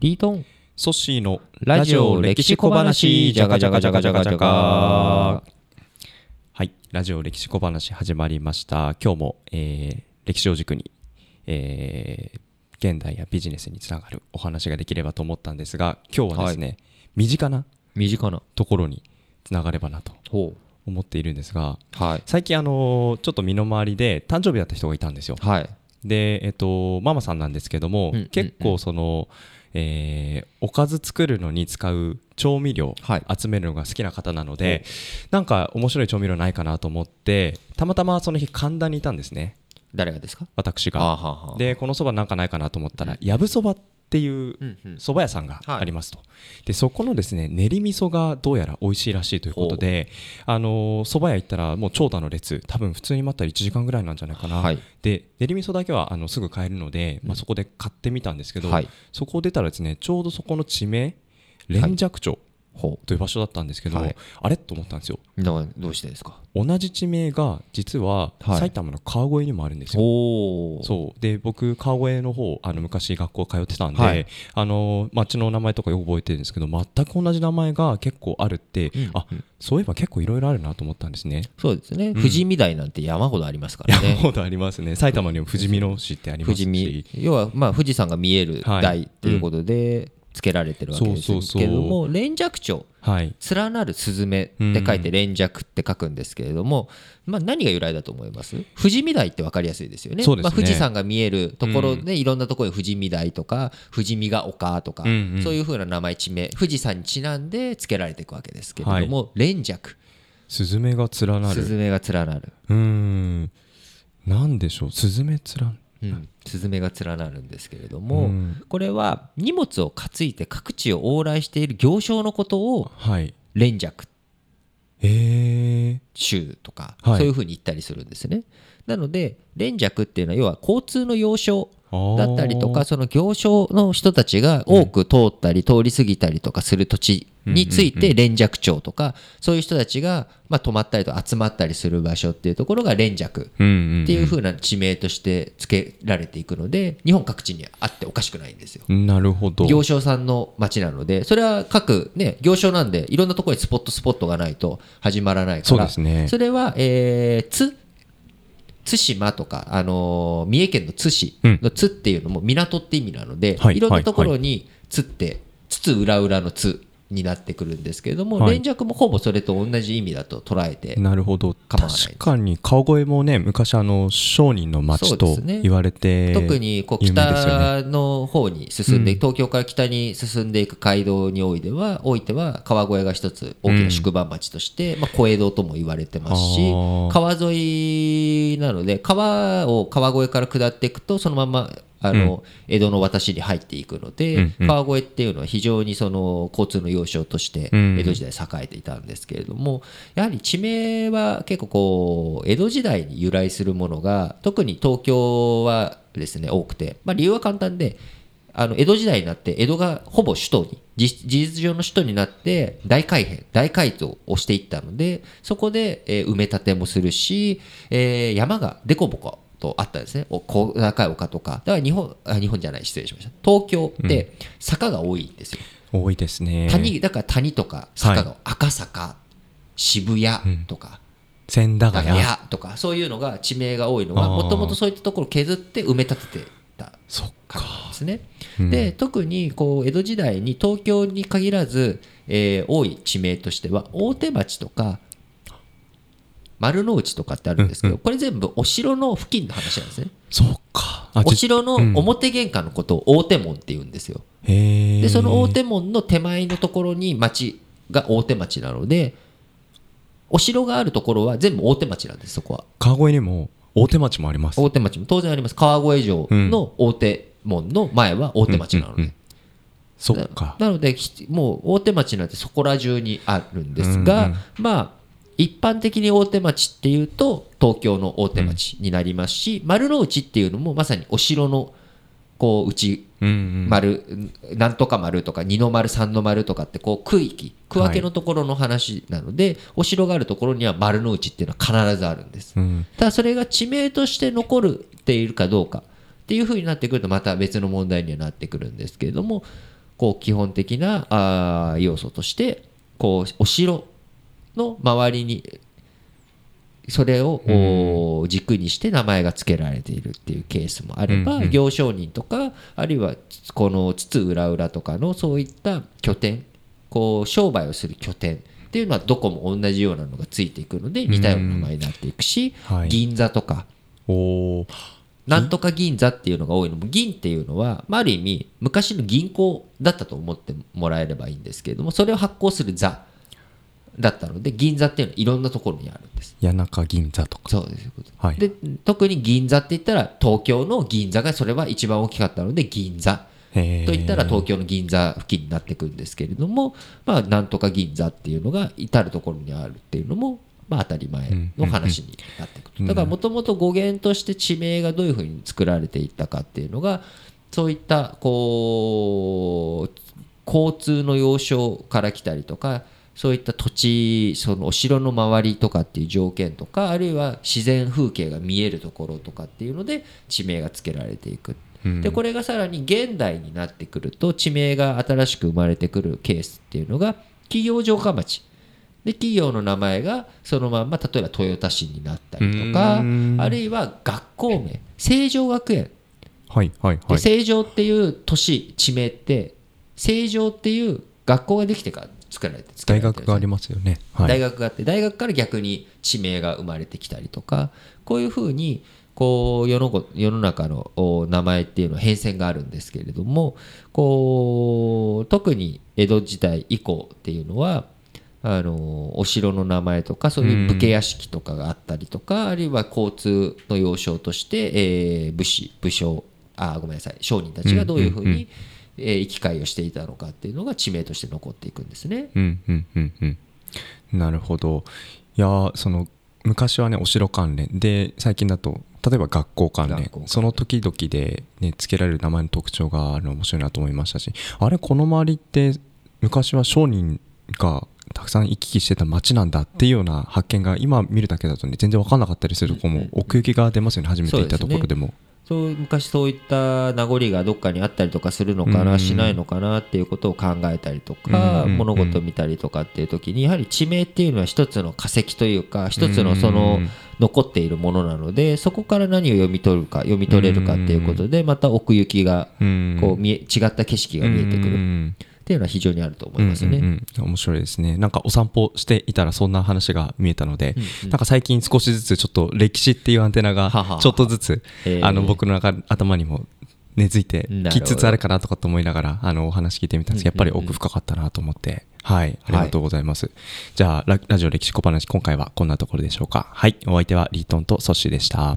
リートン。ソッシーのラジオ歴史小話。じゃがじゃがじゃがじゃがじゃがはいラジオ歴史小話始まりました。今日も、えー歴史を軸に、えー現代やビジネスにつながるお話ができればと思ったんですが今日はですね、身近な身近な。ところにつながればなとほ思っているんですがうはい。最近あのちょっと身の回りで誕生日だった人がいたんですよ。はいでえっとママさんなんですけども、うん結構その、えーおかず作るのに使う調味料はい。集めるのが好きな方なので、なんか面白い調味料ないかなと思ってたまたまその日神田にいたんですね。誰がですか？私が。あははでこのそばなんかないかなと思ったらやぶそばっていううんうん。蕎麦屋さんがありますと、でそこのですね練り味噌がどうやら美味しいらしいということであのー蕎麦屋行ったらもう長蛇の列多分普通に待ったら1時間ぐらいなんじゃないかな、はい。で練り味噌だけはあのすぐ買えるので、まあ、そこで買ってみたんですけど、はい。そこを出たらですねちょうどそこの地名連雀町ほという場所だったんですけど、はい。あれ？と思ったんですよ。うどうしてですか？同じ地名が実ははい。埼玉の川越にもあるんですよ、おおそう。で僕川越の方あの昔学校通ってたんで、はい。あの町の名前とかよく覚えてるんですけど全く同じ名前が結構あるって、うんあそういえば結構いろいろあるなと思ったんですね。そうですね。富士見台なんて山ほどありますから山ねほどありますね。埼玉にも富士見野市ってありますし。富士見。要はまあ富士山が見えるはい。台ということでつけられてるわけですけれども連雀町はい。連なるスズメって書いて連雀って書くんですけれども、まあ、何が由来だと思います？富士見台って分かりやすいですよね。ね。まあ、富士山が見えるところでいろんなところに富士見台とか富士見が丘とか、そういうふうな名前地名富士山にちなんで付けられていくわけですけれども、連雀スズメが連なる。スズメが連なる、うーん。なんでしょう？スズメ連うん、スズメが連なるんですけれども、うん。これは荷物を担いで各地を往来している行商のことをはい。連雀。えー、州とか、はい。そういうふうに言ったりするんですね。なので連雀っていうのは要は交通の要衝だったりとかその行商の人たちが多く通ったり通り過ぎたりとかする土地について連雀町とかそういう人たちがまあ泊まったりとか集まったりする場所っていうところが連雀うんうんっていう風な地名として付けられていくので日本各地にあっておかしくないんですよ。なるほど。行商さんの町なのでそれは各ね行商なんでいろんなところにスポットスポットがないと始まらないからそうですね。それはえー津津島とか、あのー三重県の津市の津っていうのも港って意味なので、はい。い、ろんなところに津って津々浦々の津になってくるんですけれども、はい。連雀もほぼそれと同じ意味だと捉えてなるほど。確かに川越もね昔あの商人の町と言われて特にこう北の方に進んで、東京から北に進んでいく街道においてはおいては川越が一つ大きな宿場町として、まあ、小江戸とも言われてますし川沿いなので川を川越から下っていくとそのままあの、江戸の渡しに入っていくので、川越っていうのは非常にその交通の要衝としてうん。江戸時代栄えていたんですけれども、やはり地名は結構こう江戸時代に由来するものが特に東京はですね多くて、まあ、理由は簡単であの江戸時代になって江戸がほぼ首都に事事実上の首都になって大改変大改造をしていったのでそこで、えー埋め立てもするし、えー山がデコボコとあったんですね。お小高い丘とか。だから日本あ日本じゃない。失礼しました。東京って坂が多いんですよ、多いですね。谷だから谷とか坂が、赤坂渋谷とか、千駄ヶ谷。谷とかそういうのが地名が多いのはもともとそういったところを削って埋め立ててたからなんですね。うん。で特にこう江戸時代に東京に限らず、えー多い地名としては大手町とか丸の内とかってあるんですけど、これ全部お城の付近の話なんですね。そっか。あおじ城の表玄関のことを大手門って言うんですよ。でその大手門の手前のところに町が大手町なのでお城があるところは全部大手町なんですそこは。川越にも大手町もあります。大手町も当然あります。川越城の大手門の前は大手町なので、そっか。なのでひもう大手町なんてそこら中にあるんですが、まあ一般的に大手町っていうと東京の大手町になりますし、丸の内っていうのもまさにお城のこう内うんうん。丸、なんとか丸とか二の丸三の丸とかってこう区域区分けのところの話なので、お城があるところには丸の内っていうのは必ずあるんです。うん。ただそれが地名として残るっているかどうかっていうふうになってくるとまた別の問題にはなってくるんですけれどもこう基本的なあー要素としてこうお城の周りにそれをお軸にして名前が付けられているっていうケースもあれば、うんうん。行商人とかあるいはこの津々浦々とかのそういった拠点こう商売をする拠点っていうのはどこも同じようなのがついていくので似たような名前になっていくし、はい。銀座とか。なんとか銀座っていうのが多いのも銀っていうのは、まあ、ある意味昔の銀行だったと思ってもらえればいいんですけれどもそれを発行する座だったので銀座っていうのはいろんなところにあるんです。谷中銀座とか。そうです。はい。で特に銀座って言ったら東京の銀座がそれは一番大きかったので銀座。といったら東京の銀座付近になってくるんですけれども、まあ、なんとか銀座っていうのが至る所にあるっていうのも、まあ、当たり前の話になってくる。だからもともと語源として地名がどういうふうに作られていったかっていうのがそういったこう交通の要衝から来たりとかそういった土地そのお城の周りとかっていう条件とかあるいは自然風景が見えるところとかっていうので地名が付けられていく。うん。でこれがさらに現代になってくると地名が新しく生まれてくるケースっていうのが企業城下町。で企業の名前がそのまんま例えば豊田市になったりとかうん。あるいは学校名。成城学園。はいはいではい。成城っていう都市地名って成城っていう学校ができてから作られて大学がありますよね。はい。大学があって大学から逆に地名が生まれてきたりとかこういうふうにこう世のご世の中のお名前っていうのは変遷があるんですけれどもこう特に江戸時代以降っていうのはあのお城の名前とかそういう武家屋敷とかがあったりとか、あるいは交通の要衝として、えー武士武将あごめんなさい商人たちがどういうふうに、えー行き交いをしていたのかっていうのが地名として残っていくんですね。うんうんうんうん。なるほど。いやーその昔はねお城関連。で最近だと例えば学校関連。学校関連。その時々で、ね、付けられる名前の特徴があるの面白いなと思いましたしあれこの周りって昔は商人がたくさん行き来してた街なんだっていうような発見が今見るだけだとね全然分かんなかったりするとこも奥行きが出ますよね初めて行ったところでも。そう昔そういった名残がどっかにあったりとかするのかな、うん。しないのかなっていうことを考えたりとか、うん物事を見たりとかっていう時にやはり地名っていうのは一つの化石というか一つのそのうん残っているものなのでそこから何を読み取るか読み取れるかっていうことでまた奥行きがうん。こう見え違った景色が見えてくる。うんっていうのは非常にあると思いますよね。うんうんうん。面白いですね。なんかお散歩していたらそんな話が見えたので、なんか最近少しずつちょっと歴史っていうアンテナがはははちょっとずつあの僕の中頭にも根付いてきつつあるかなとかと思いながらあのお話聞いてみたんですけどやっぱり奥深かったなと思って。はい。ありがとうございます、じゃあララジオ歴史小話今回はこんなところでしょうか。はい。お相手はリートンとソッシーでした